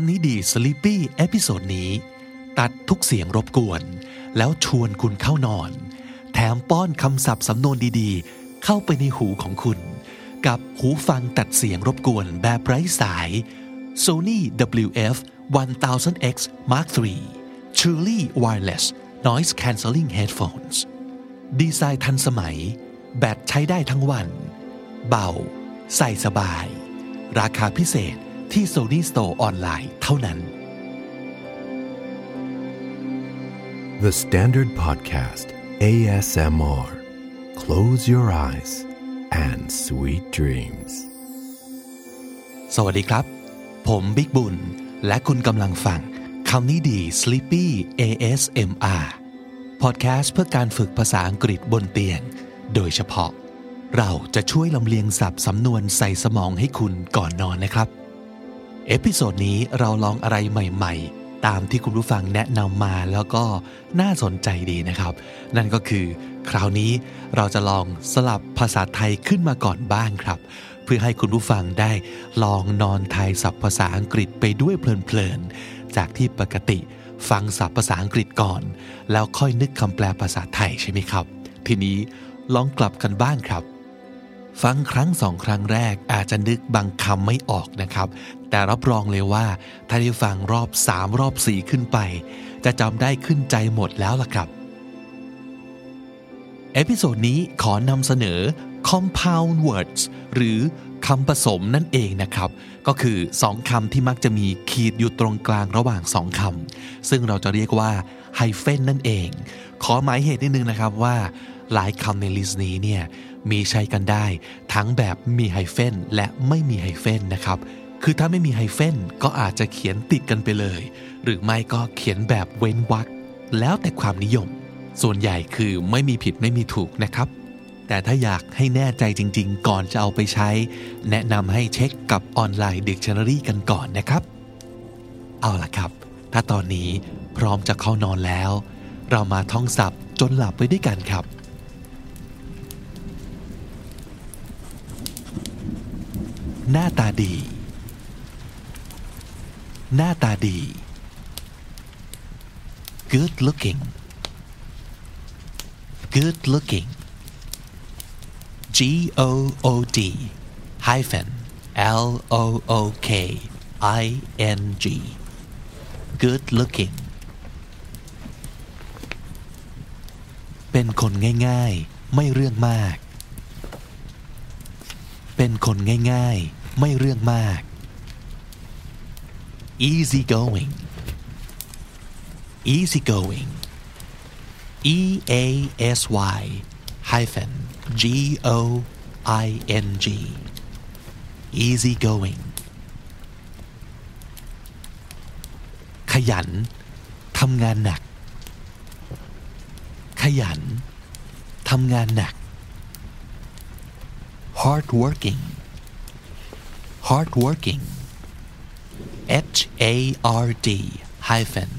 ำนี้ดี Sleepy episode นี้ ตัดทุกเสียงรบกวน แล้วชวนคุณเข้านอน แถมป้อนคำศัพท์สำนวนดีๆ เข้าไปในหูของคุณ กับหูฟังตัดเสียงรบกวนแบบไร้สาย Sony WF 1000X Mark III Truly Wireless Noise Cancelling Headphones ดีไซน์ทันสมัย แบตใช้ได้ทั้งวัน เบา ใส่สบาย ราคาพิเศษ ที่ Sony Store ออนไลน์เท่านั้น The Standard Podcast ASMR Close your eyes and sweet dreams สวัสดีครับ ผมบิ๊กบุญ และคุณกำลังฟังคำนี้ดี Sleepy ASMR พอดแคสต์เพื่อการฝึกภาษาอังกฤษบนเตียง โดยเฉพาะ เราจะช่วยลำเลียงศัพท์สำนวนใส่สมองให้คุณก่อนนอนนะครับ episode นี้เราลองอะไรใหม่ๆ ตามที่คุณผู้ฟังแนะนำมาแล้วก็น่าสนใจดีนะครับ นั่นก็คือ คราวนี้เราจะลองสลับภาษาไทยขึ้นมาก่อนบ้างครับ เพื่อให้คุณผู้ฟังได้ลองนอนทายศัพท์ภาษาอังกฤษไปด้วยเพลินๆ จากที่ปกติฟังศัพท์ภาษาอังกฤษก่อน แล้วค่อยนึกคำแปลภาษาไทยใช่ไหมครับ ทีนี้ลองกลับกันบ้างครับ ฟังครั้งสองครั้งแรกอาจจะนึกบางคำไม่ออกนะครับ แต่รับรองเลยว่า ถ้าได้ฟังรอบสามรอบสี่ขึ้นไป จะจำได้ขึ้นใจหมดแล้วล่ะครับ episode นี้ขอนำเสนอ compound words หรือคำผสมนั่นเองนะครับ ก็คือสองคำที่มักจะมีขีดอยู่ตรงกลางระหว่างสองคำซึ่งเราจะเรียกว่า hyphen นั่นเอง ขอหมายเหตุนิดนึงนะครับว่า หลายคำใน list นี้เนี่ยมีใช้กันได้ ทั้งแบบมี hyphen และไม่มี hyphen นะครับ คือถ้าไม่มี hyphen ก็อาจจะเขียนติดกันไปเลย หรือไม่ก็เขียนแบบเว้นวรรคแล้วแต่ความนิยม ส่วนใหญ่คือไม่มีผิดไม่มีถูกนะครับ แต่ถ้าอยากให้แน่ใจจริง ๆ ก่อนจะเอาไปใช้ แนะนำให้เช็คกับออนไลน์ Dictionary กันก่อนนะครับ เอาล่ะครับ ถ้าตอนนี้พร้อมจะเข้านอนแล้ว เรามาท่องศัพท์จนหลับไปด้วยกันครับ หน้าตาดี หน้าตาดี good looking good looking G O O D hyphen L O O K I N G good looking เป็นคนง่ายๆ ไม่เรื่องมาก เป็นคนง่ายๆ ไม่เรื่องมาก easy going easy going E A S Y hyphen G O I N G easy going ขยัน ทำงานหนัก ขยัน ทำงานหนัก hard working hard working H A R D hyphen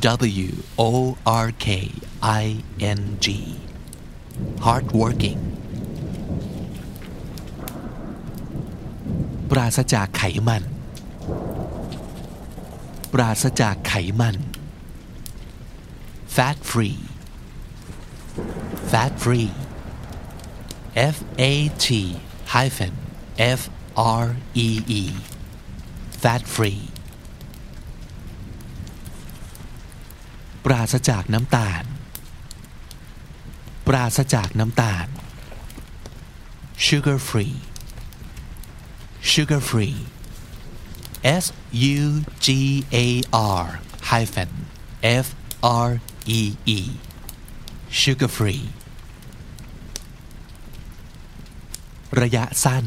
W O R K I N G hard working ปราศจากไขมัน ปราศจากไขมัน fat free fat free F A T hyphen F R E E fat free ปราศจากน้ำตาล ปราศจากน้ำตาล sugar free sugar free S U G A R hyphen F R E E sugar free ระยะสั้น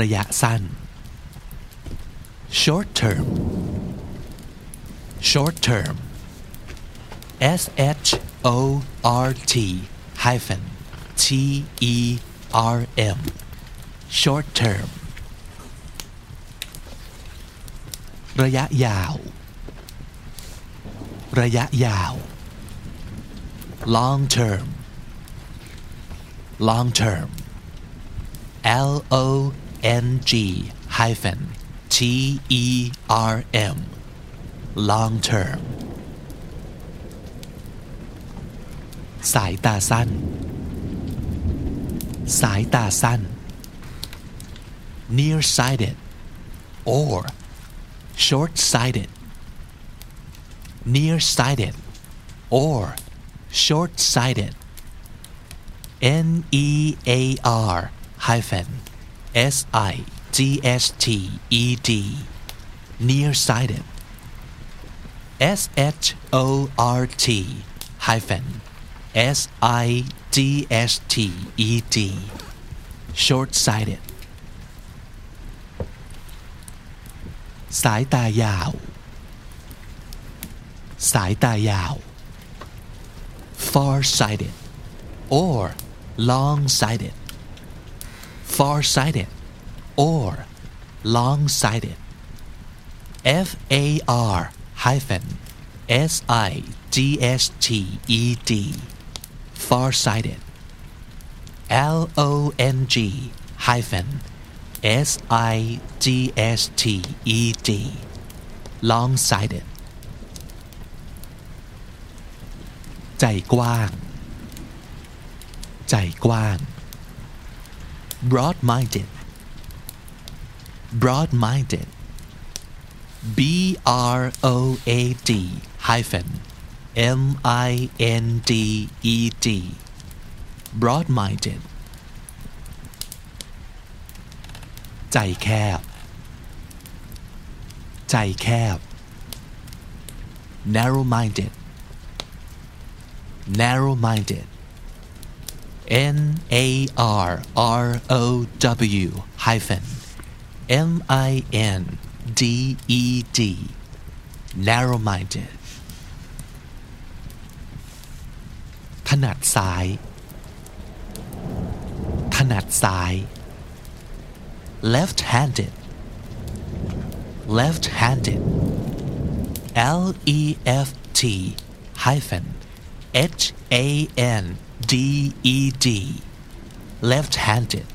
ระยะสั้น short term short term S H O R T hyphen T E R M short term ระยะยาว ระยะยาว long term long term L O N G hyphen T T E R M long term สายตาสั้น สายตาสั้น nearsighted or short-sighted nearsighted or short-sighted N E A R hyphen S I G H T E D nearsighted S H O R T hyphen S I G H T E D short-sighted สายตายาว สายตายาว far-sighted or long-sighted far-sighted or long-sighted F A R hyphen S I G H T E D far-sighted L O N G hyphen S I G H T E D long-sighted ใจกว้าง ใจกว้าง broad-minded broad-minded B R O A D hyphen M I N D E D broad-minded ใจแคบ ใจแคบ narrow-minded narrow-minded N A R R O W hyphen M I N D E D narrow-minded ถนัดซ้าย ถนัดซ้าย left-handed left-handed L E F T hyphen H A N D E D left-handed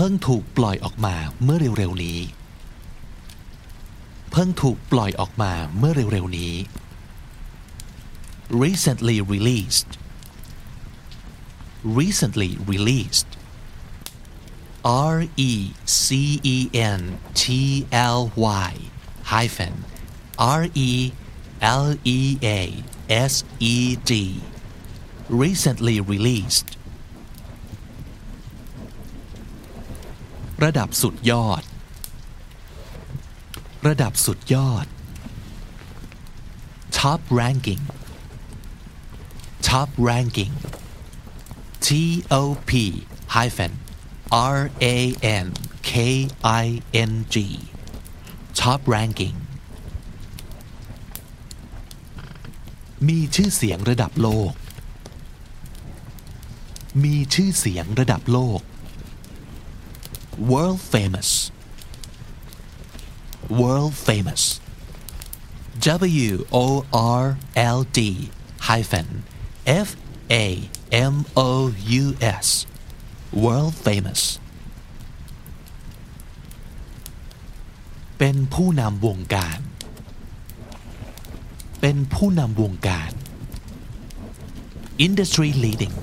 เพิ่งถูกปล่อยออกมาเมื่อเร็วๆนี้ เพิ่งถูกปล่อยออกมาเมื่อเร็วๆนี้ recently released recently released R E C E N T L Y hyphen R E L E A S E D recently released ระดับสุดยอด ระดับสุดยอด top ranking top ranking T O P hyphen R A N K I N G top ranking มีชื่อเสียงระดับโลก มีชื่อเสียงระดับโลก world famous world famous W O R L D hyphen F A M O U S world famous เป็นผู้นำวงการ เป็นผู้นำวงการ industry leading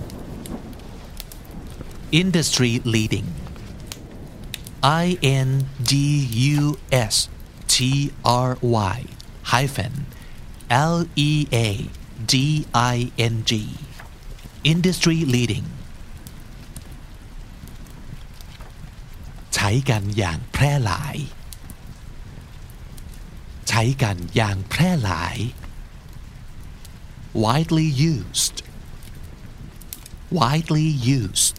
industry leading I N D U S T R Y hyphen L E A D I N G industry leading ใช้กันอย่างแพร่หลาย ใช้กันอย่างแพร่หลาย widely used widely used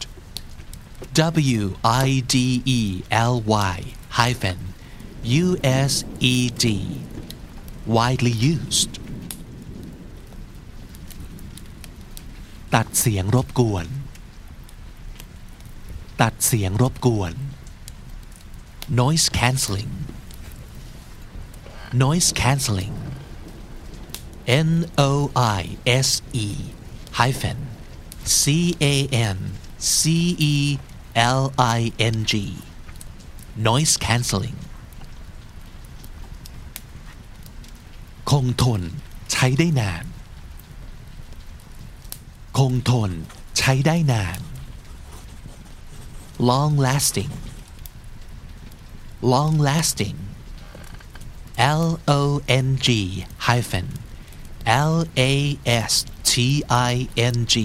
W I D E L Y hyphen U S E D widely used ตัดเสียงรบกวน ตัดเสียงรบกวน noise cancelling noise cancelling N O I S E hyphen C A N C E L I N G noise cancelling คงทนใช้ได้นาน คงทนใช้ได้นาน long lasting long lasting L O N G hyphen L A S T I N G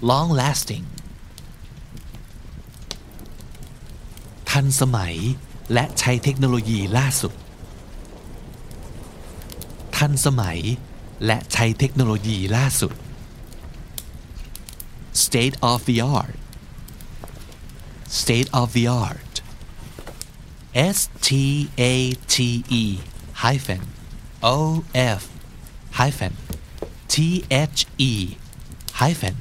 long lasting ทันสมัย และใช้เทคโนโลยีล่าสุด ทันสมัย และใช้เทคโนโลยีล่าสุด state of the art state of the art S T A T E hyphen O F hyphen T H E hyphen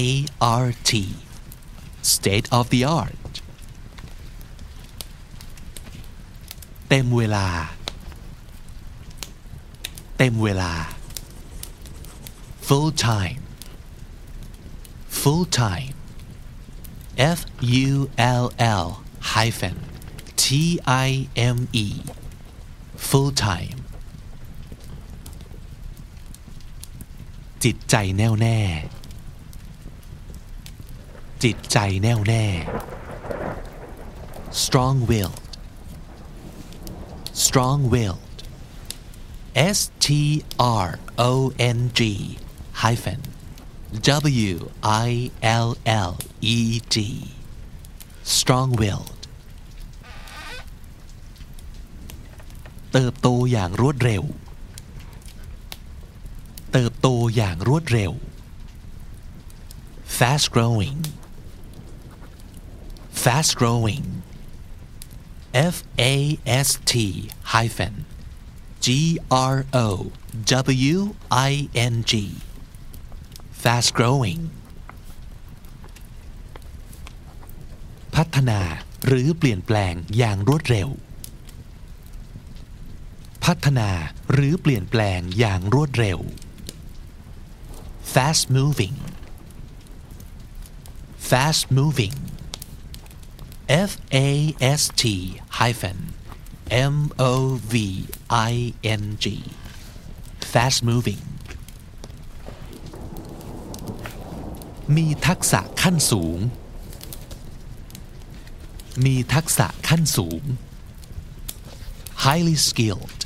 A R T state of the art เต็มเวลา เต็มเวลา full time full time F U L L hyphen T I M E full time จิตใจแน่วแน่ จิตใจแน่วแน่ strong will strong willed S T R O N G hyphen W I L L E D strong willed เติบโตอย่างรวดเร็ว เติบโตอย่างรวดเร็ว fast growing fast growing F A S T hyphen G R O W I N G fast growing พัฒนาหรือเปลี่ยนแปลงอย่างรวดเร็ว พัฒนาหรือเปลี่ยนแปลงอย่างรวดเร็ว fast moving fast moving F A S T hyphen M O V I N G fast moving มีทักษะขั้นสูง มีทักษะขั้นสูง highly skilled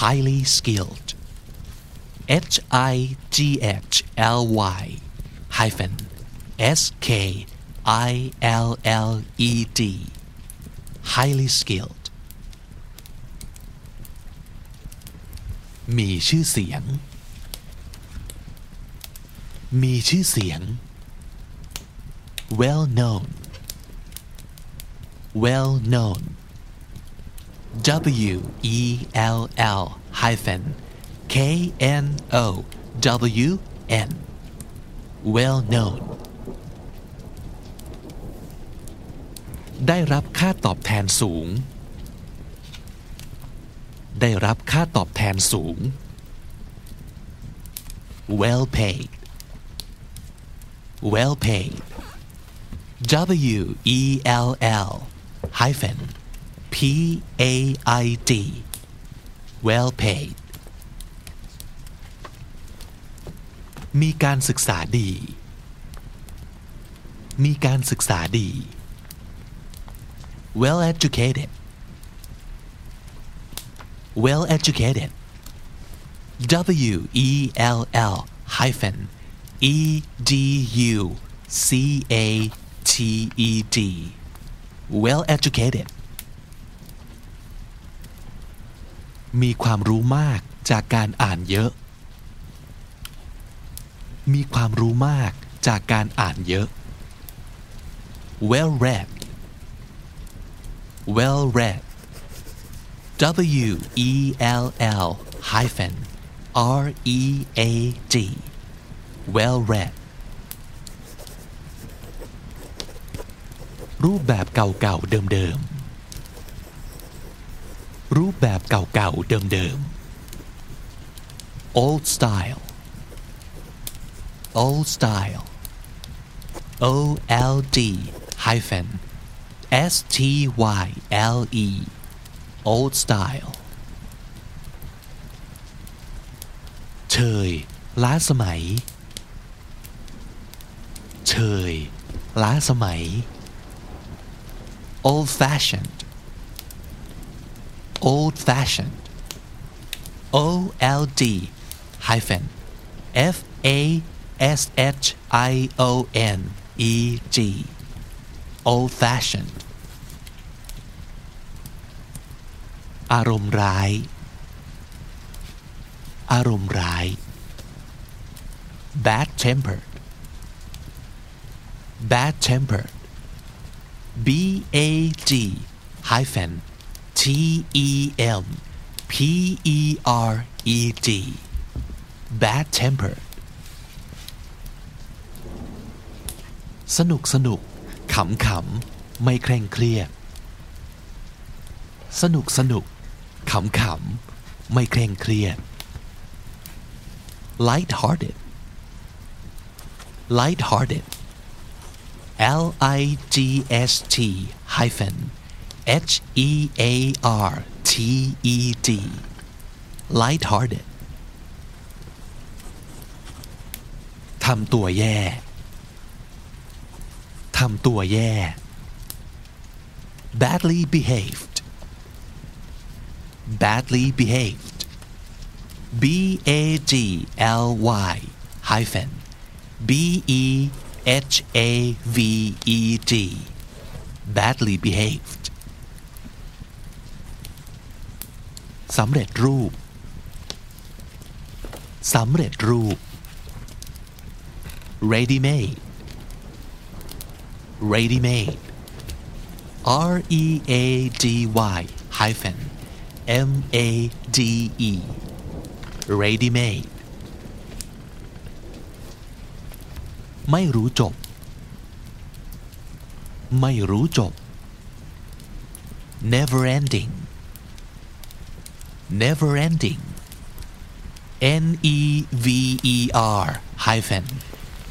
highly skilled H I G H L Y hyphen S K I L L E D highly skilled มีชื่อเสียง มีชื่อเสียง well known well known W E L L hyphen K N O W N well known ได้รับค่าตอบแทนสูง ได้รับค่าตอบแทนสูง well paid well paid W E L L hyphen P A I D well paid มีการศึกษาดี มีการศึกษาดี well educated well educated W E L L hyphen E D U C A T E D well educated มีความรู้มากจากการอ่านเยอะ มีความรู้มากจากการอ่านเยอะ well read well read W E L L hyphen R E A D well read รูปแบบเก่าๆเดิมๆ รูปแบบเก่าๆเดิมๆ old style old style O L D hyphen S T Y L E old style เชยล้าสมัย เชยล้าสมัย old fashioned old fashioned O L D hyphen F A S H I O N E G old fashioned อารมณ์ร้าย อารมณ์ร้าย bad tempered bad tempered B A D hyphen T E M P E R E D bad tempered สนุกสนุก ขำขำไม่เคร่งเครียด สนุกสนุกขำขำไม่เคร่งเครียด light hearted light hearted L I G S T hyphen H E A R T E D light hearted ทำตัวแย่ ทำตัวแย่ badly behaved badly behaved B A G L Y hyphen B E H A V E D badly behaved สำเร็จรูป สำเร็จรูป ready made ready made R E A D Y hyphen M A D E ready made ไม่รู้จบ ไม่รู้จบ never ending never ending N E V E R hyphen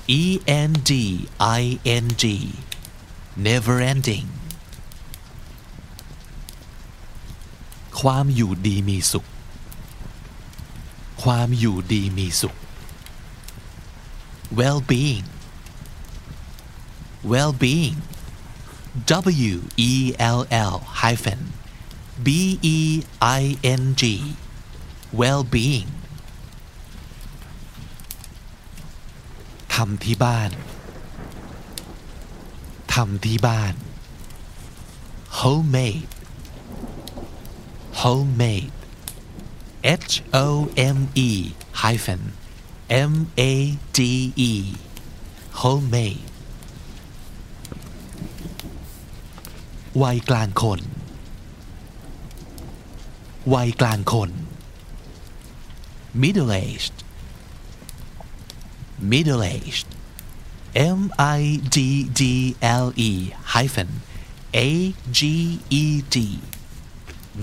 E N D I N G never ending ความอยู่ดีมีสุข ความอยู่ดีมีสุข well-being well-being W E L L hyphen B E I N G well-being ทำที่บ้าน ทำที่บ้าน homemade homemade H O M E hyphen M A D E homemade วัยกลางคน วัยกลางคน middle aged middle aged M I D D L E hyphen A G E D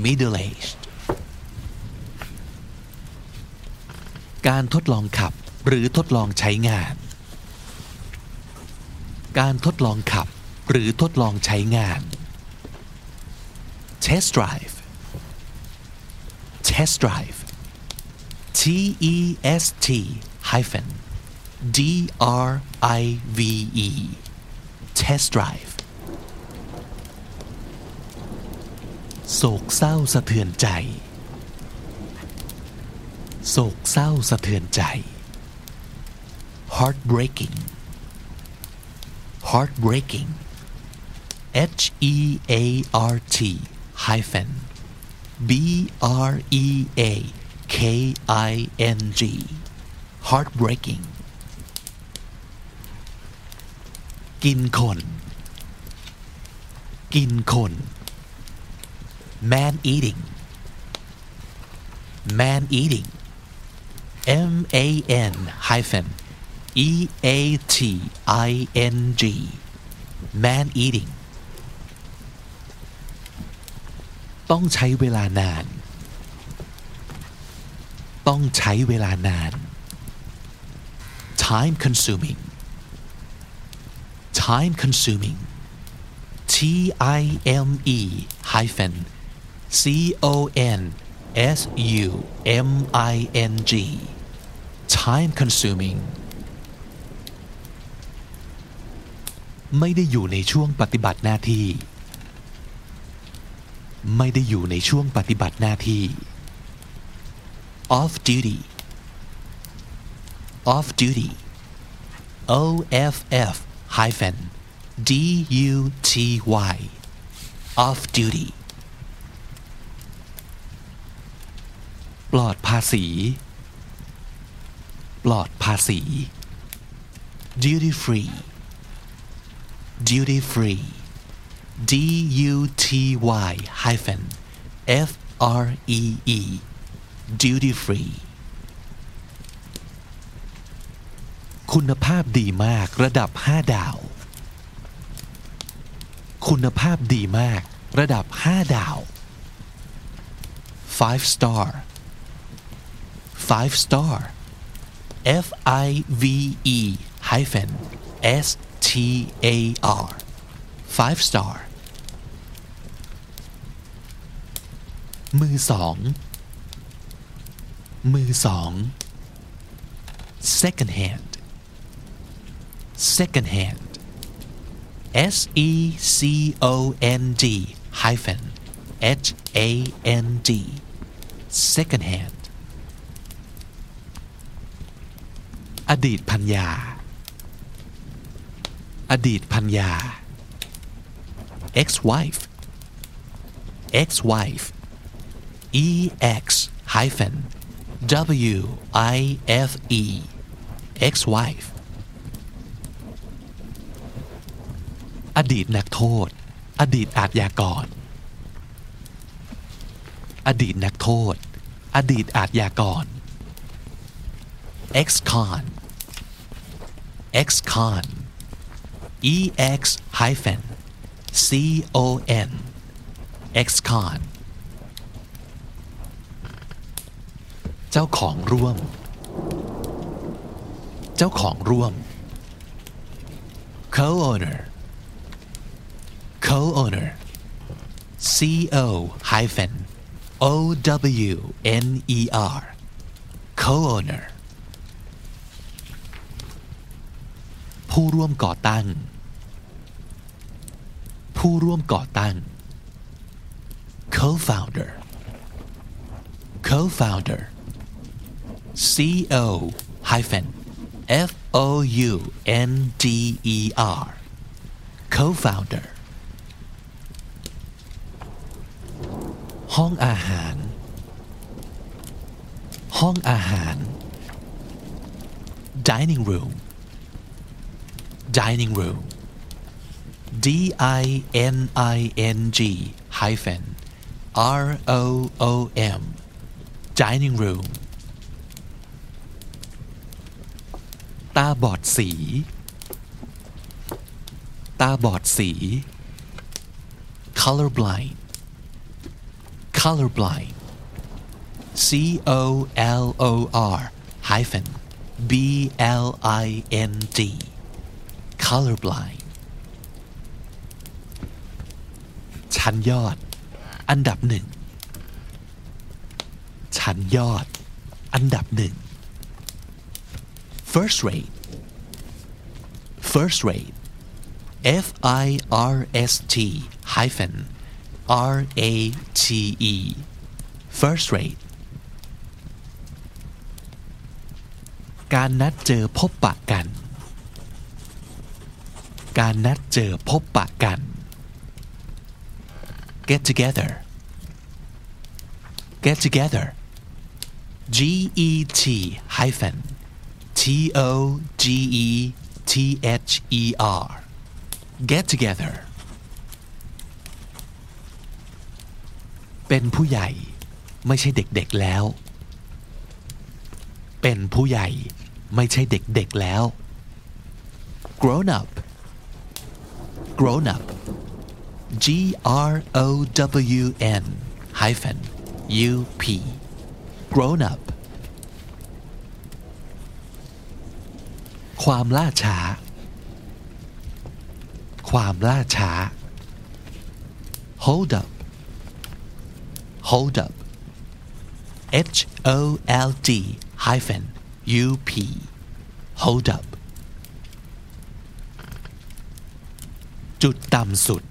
middle aged การทดลองขับหรือทดลองใช้งาน การทดลองขับหรือทดลองใช้งาน test drive test drive T E S T hyphen D R I V E test drive โศกเศร้าสะเทือนใจ โศกเศร้าสะเทือนใจ heartbreaking heartbreaking H E A R T hyphen B R E A K I N G heartbreaking กินคน กินคน man eating man eating M A N hyphen E A T I N G man eating ต้องใช้เวลานาน ต้องใช้เวลานาน time consuming time consuming T-I-M-E hyphen C O N S U M I N G time consuming ไม่ได้อยู่ในช่วงปฏิบัติหน้าที่ ไม่ได้อยู่ในช่วงปฏิบัติหน้าที่ off duty off duty O F F hyphen D U T Y off duty ปลอดภาษี ปลอดภาษี duty free duty free D U T Y hyphen F R E E duty free คุณภาพดีมากระดับ 5 ดาว คุณภาพดีมากระดับ 5 ดาว five star five star F I V E hyphen S T A R five star มือสอง มือสอง second hand second hand S E C O N D hyphen H A N D second hand อดีตพัญญา อดีตพัญญา ex wife ex wife E X hyphen W I F E ex wife อดีตนักโทษ อดีตอาทยากร อดีตนักโทษ อดีตอาทยากร ex-con ex-con e x hyphen c o n ex-con เจ้าของร่วม เจ้าของร่วม co-owner co-owner c o hyphen o w n e r co-owner ผู้ร่วมก่อตั้ง ผู้ร่วมก่อตั้ง co-founder co-founder C O hyphen F O U N D E R co-founder ห้องอาหาร ห้องอาหาร dining room dining room D I N I N G hyphen R O O M dining room ตาบอดสี ตาบอดสี Color blind blind color blind C O L O R hyphen B L I N D color blind ชั้นยอด อันดับหนึ่ง ชั้นยอด อันดับหนึ่ง first rate first rate F I R S T hyphen R A T E first rate การนัดเจอพบปะกัน การนัดเจอพบปะกัน get together get together G E T hyphen T O G E T H E R get together เป็นผู้ใหญ่ ไม่ใช่เด็กๆแล้ว เป็นผู้ใหญ่ ไม่ใช่เด็กๆแล้ว grown up grown up G R O W N hyphen U P grown up ความล่าช้า ความล่าช้า hold up hold up H O L D hyphen U P hold up จุดต่ำสุด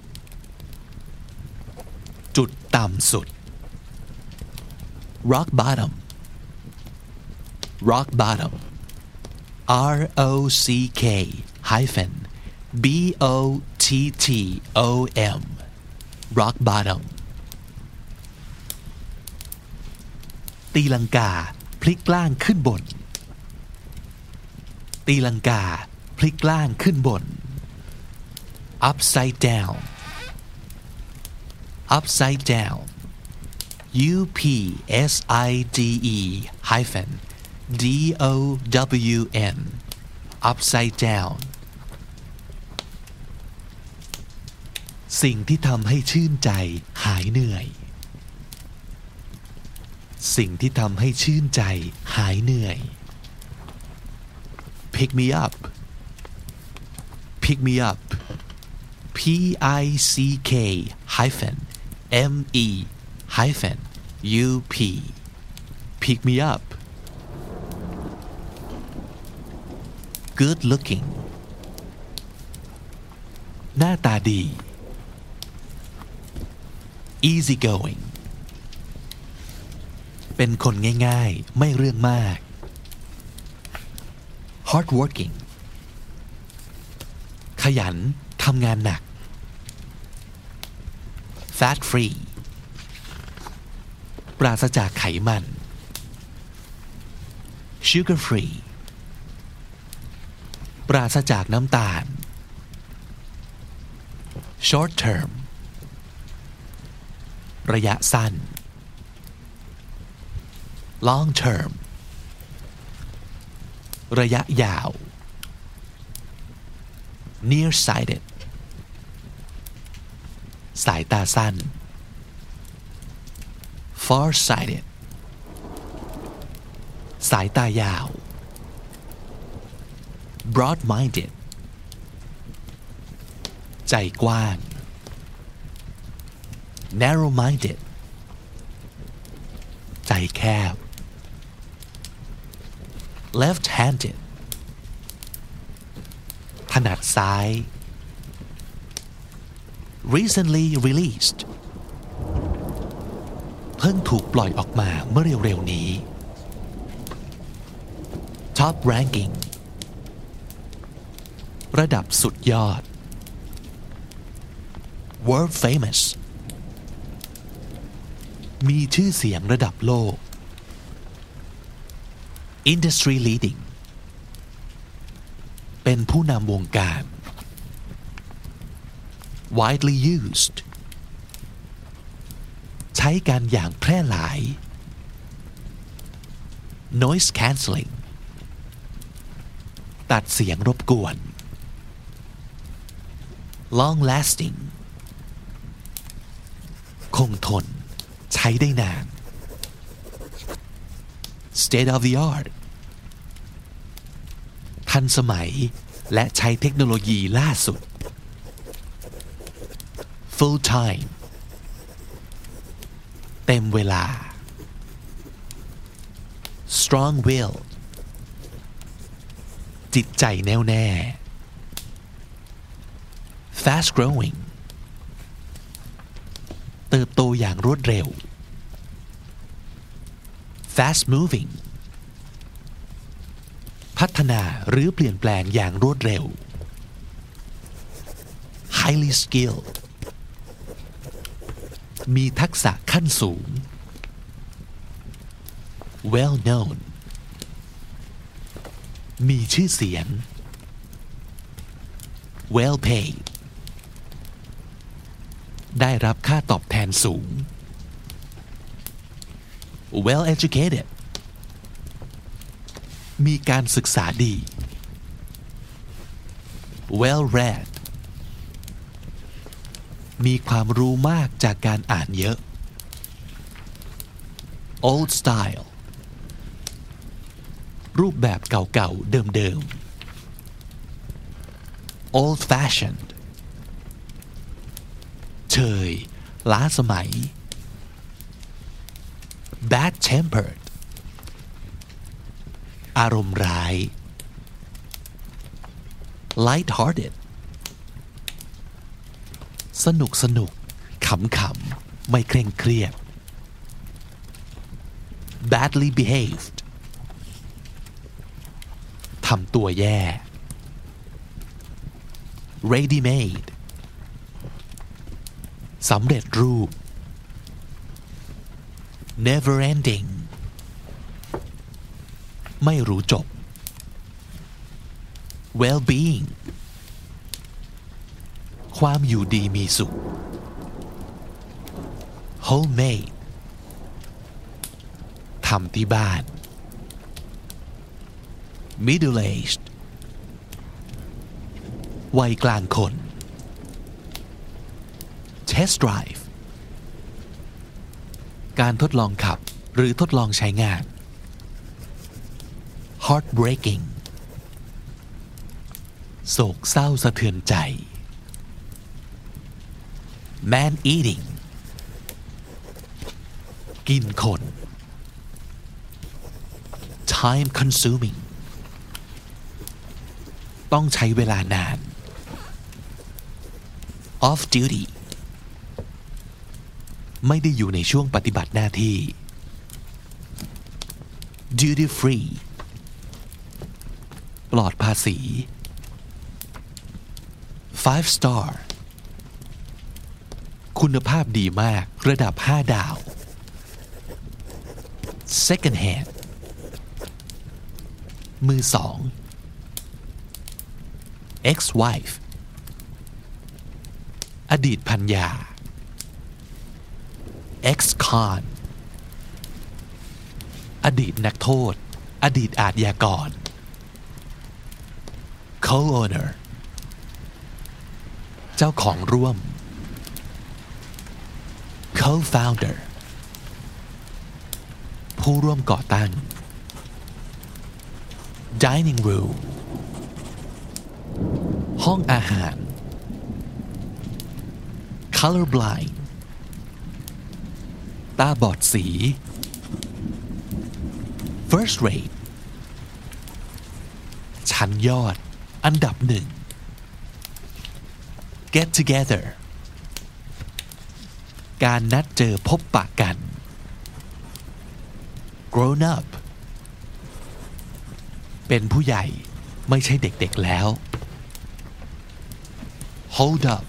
จุดต่ำสุด rock bottom rock bottom R O C K hyphen B O T T O M rock bottom ตีลังกา พลิกล่างขึ้นบน ตีลังกา พลิกล่างขึ้นบน upside down upside down U P S I D E hyphen D O W N upside down สิ่งที่ทำให้ชื่นใจหายเหนื่อย สิ่งที่ทำให้ชื่นใจหายเหนื่อย pick me up pick me up P I C K hyphen M E hyphen U P pick me up good looking หน้าตาดี easy going เป็นคนง่ายๆ ไม่เรื่องมาก hard working ขยันทำงานหนัก fat free ปราศจากไขมัน sugar free ปราศจากน้ำตาล short term ระยะสั้น long term ระยะยาว nearsighted สายตาสั้น farsighted สายตายาว broad-minded ใจกว้าง narrow-minded ใจแคบ left-handed ถนัดซ้าย recently released เพิ่งถูกปล่อยออกมาเมื่อเร็วๆนี้ top ranking ระดับสุดยอด world famous มีชื่อเสียงระดับโลก industry leading เป็นผู้นำวงการ widely used ใช้กันอย่างแพร่หลาย noise cancelling ตัดเสียงรบกวน long lasting คงทน ใช้ได้นาน state of the art ทันสมัย และใช้เทคโนโลยีล่าสุด full time เต็มเวลา strong will จิตใจแน่วแน่ fast growing เติบโตอย่างรวดเร็ว fast moving พัฒนาหรือเปลี่ยนแปลงอย่างรวดเร็ว highly skilled มีทักษะขั้นสูง well known มีชื่อเสียง well paid ได้รับค่าตอบแทนสูง well educated มีการศึกษาดี well read มีความรู้มากจากการอ่านเยอะ old style รูปแบบเก่าๆ เดิมๆ old fashioned เชยล้าสมัย bad tempered อารมณ์ร้าย light hearted สนุกสนุกขำขำไม่เคร่งเครียด badly behaved ทำตัวแย่ ready made สำเร็จรูป never ending ไม่รู้จบ well being ความอยู่ดีมีสุข homemade ทำที่บ้าน middle aged วัยกลางคน test drive การทดลองขับหรือทดลองใช้งาน heartbreaking โศกเศร้าสะเทือนใจ man eating กินคน time consuming ต้องใช้เวลานาน off duty ไม่ได้อยู่ในช่วงปฏิบัติหน้าที่ duty free ปลอดภาษี five star คุณภาพดีมากระดับ 5 ดาว second hand มือสอง ex wife อดีตพันยา ex con อดีตนักโทษ อดีตอาทยากร co-owner เจ้าของร่วม co-founder ผู้ร่วมก่อตั้ง dining room ห้องอาหาร color blind ตาบอดสี first rate ชั้นยอด อันดับหนึ่ง get together การนัดเจอพบปะกัน grown up เป็นผู้ใหญ่ไม่ใช่เด็กๆแล้ว hold up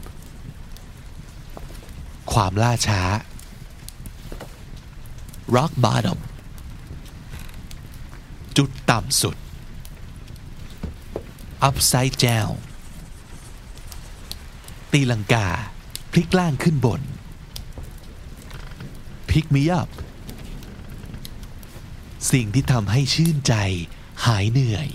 ความล่าช้า rock bottom จุดต่ำสุด upside down ตีลังกา พลิกล่างขึ้นบน pick me up สิ่งที่ทำให้ชื่นใจหายเหนื่อย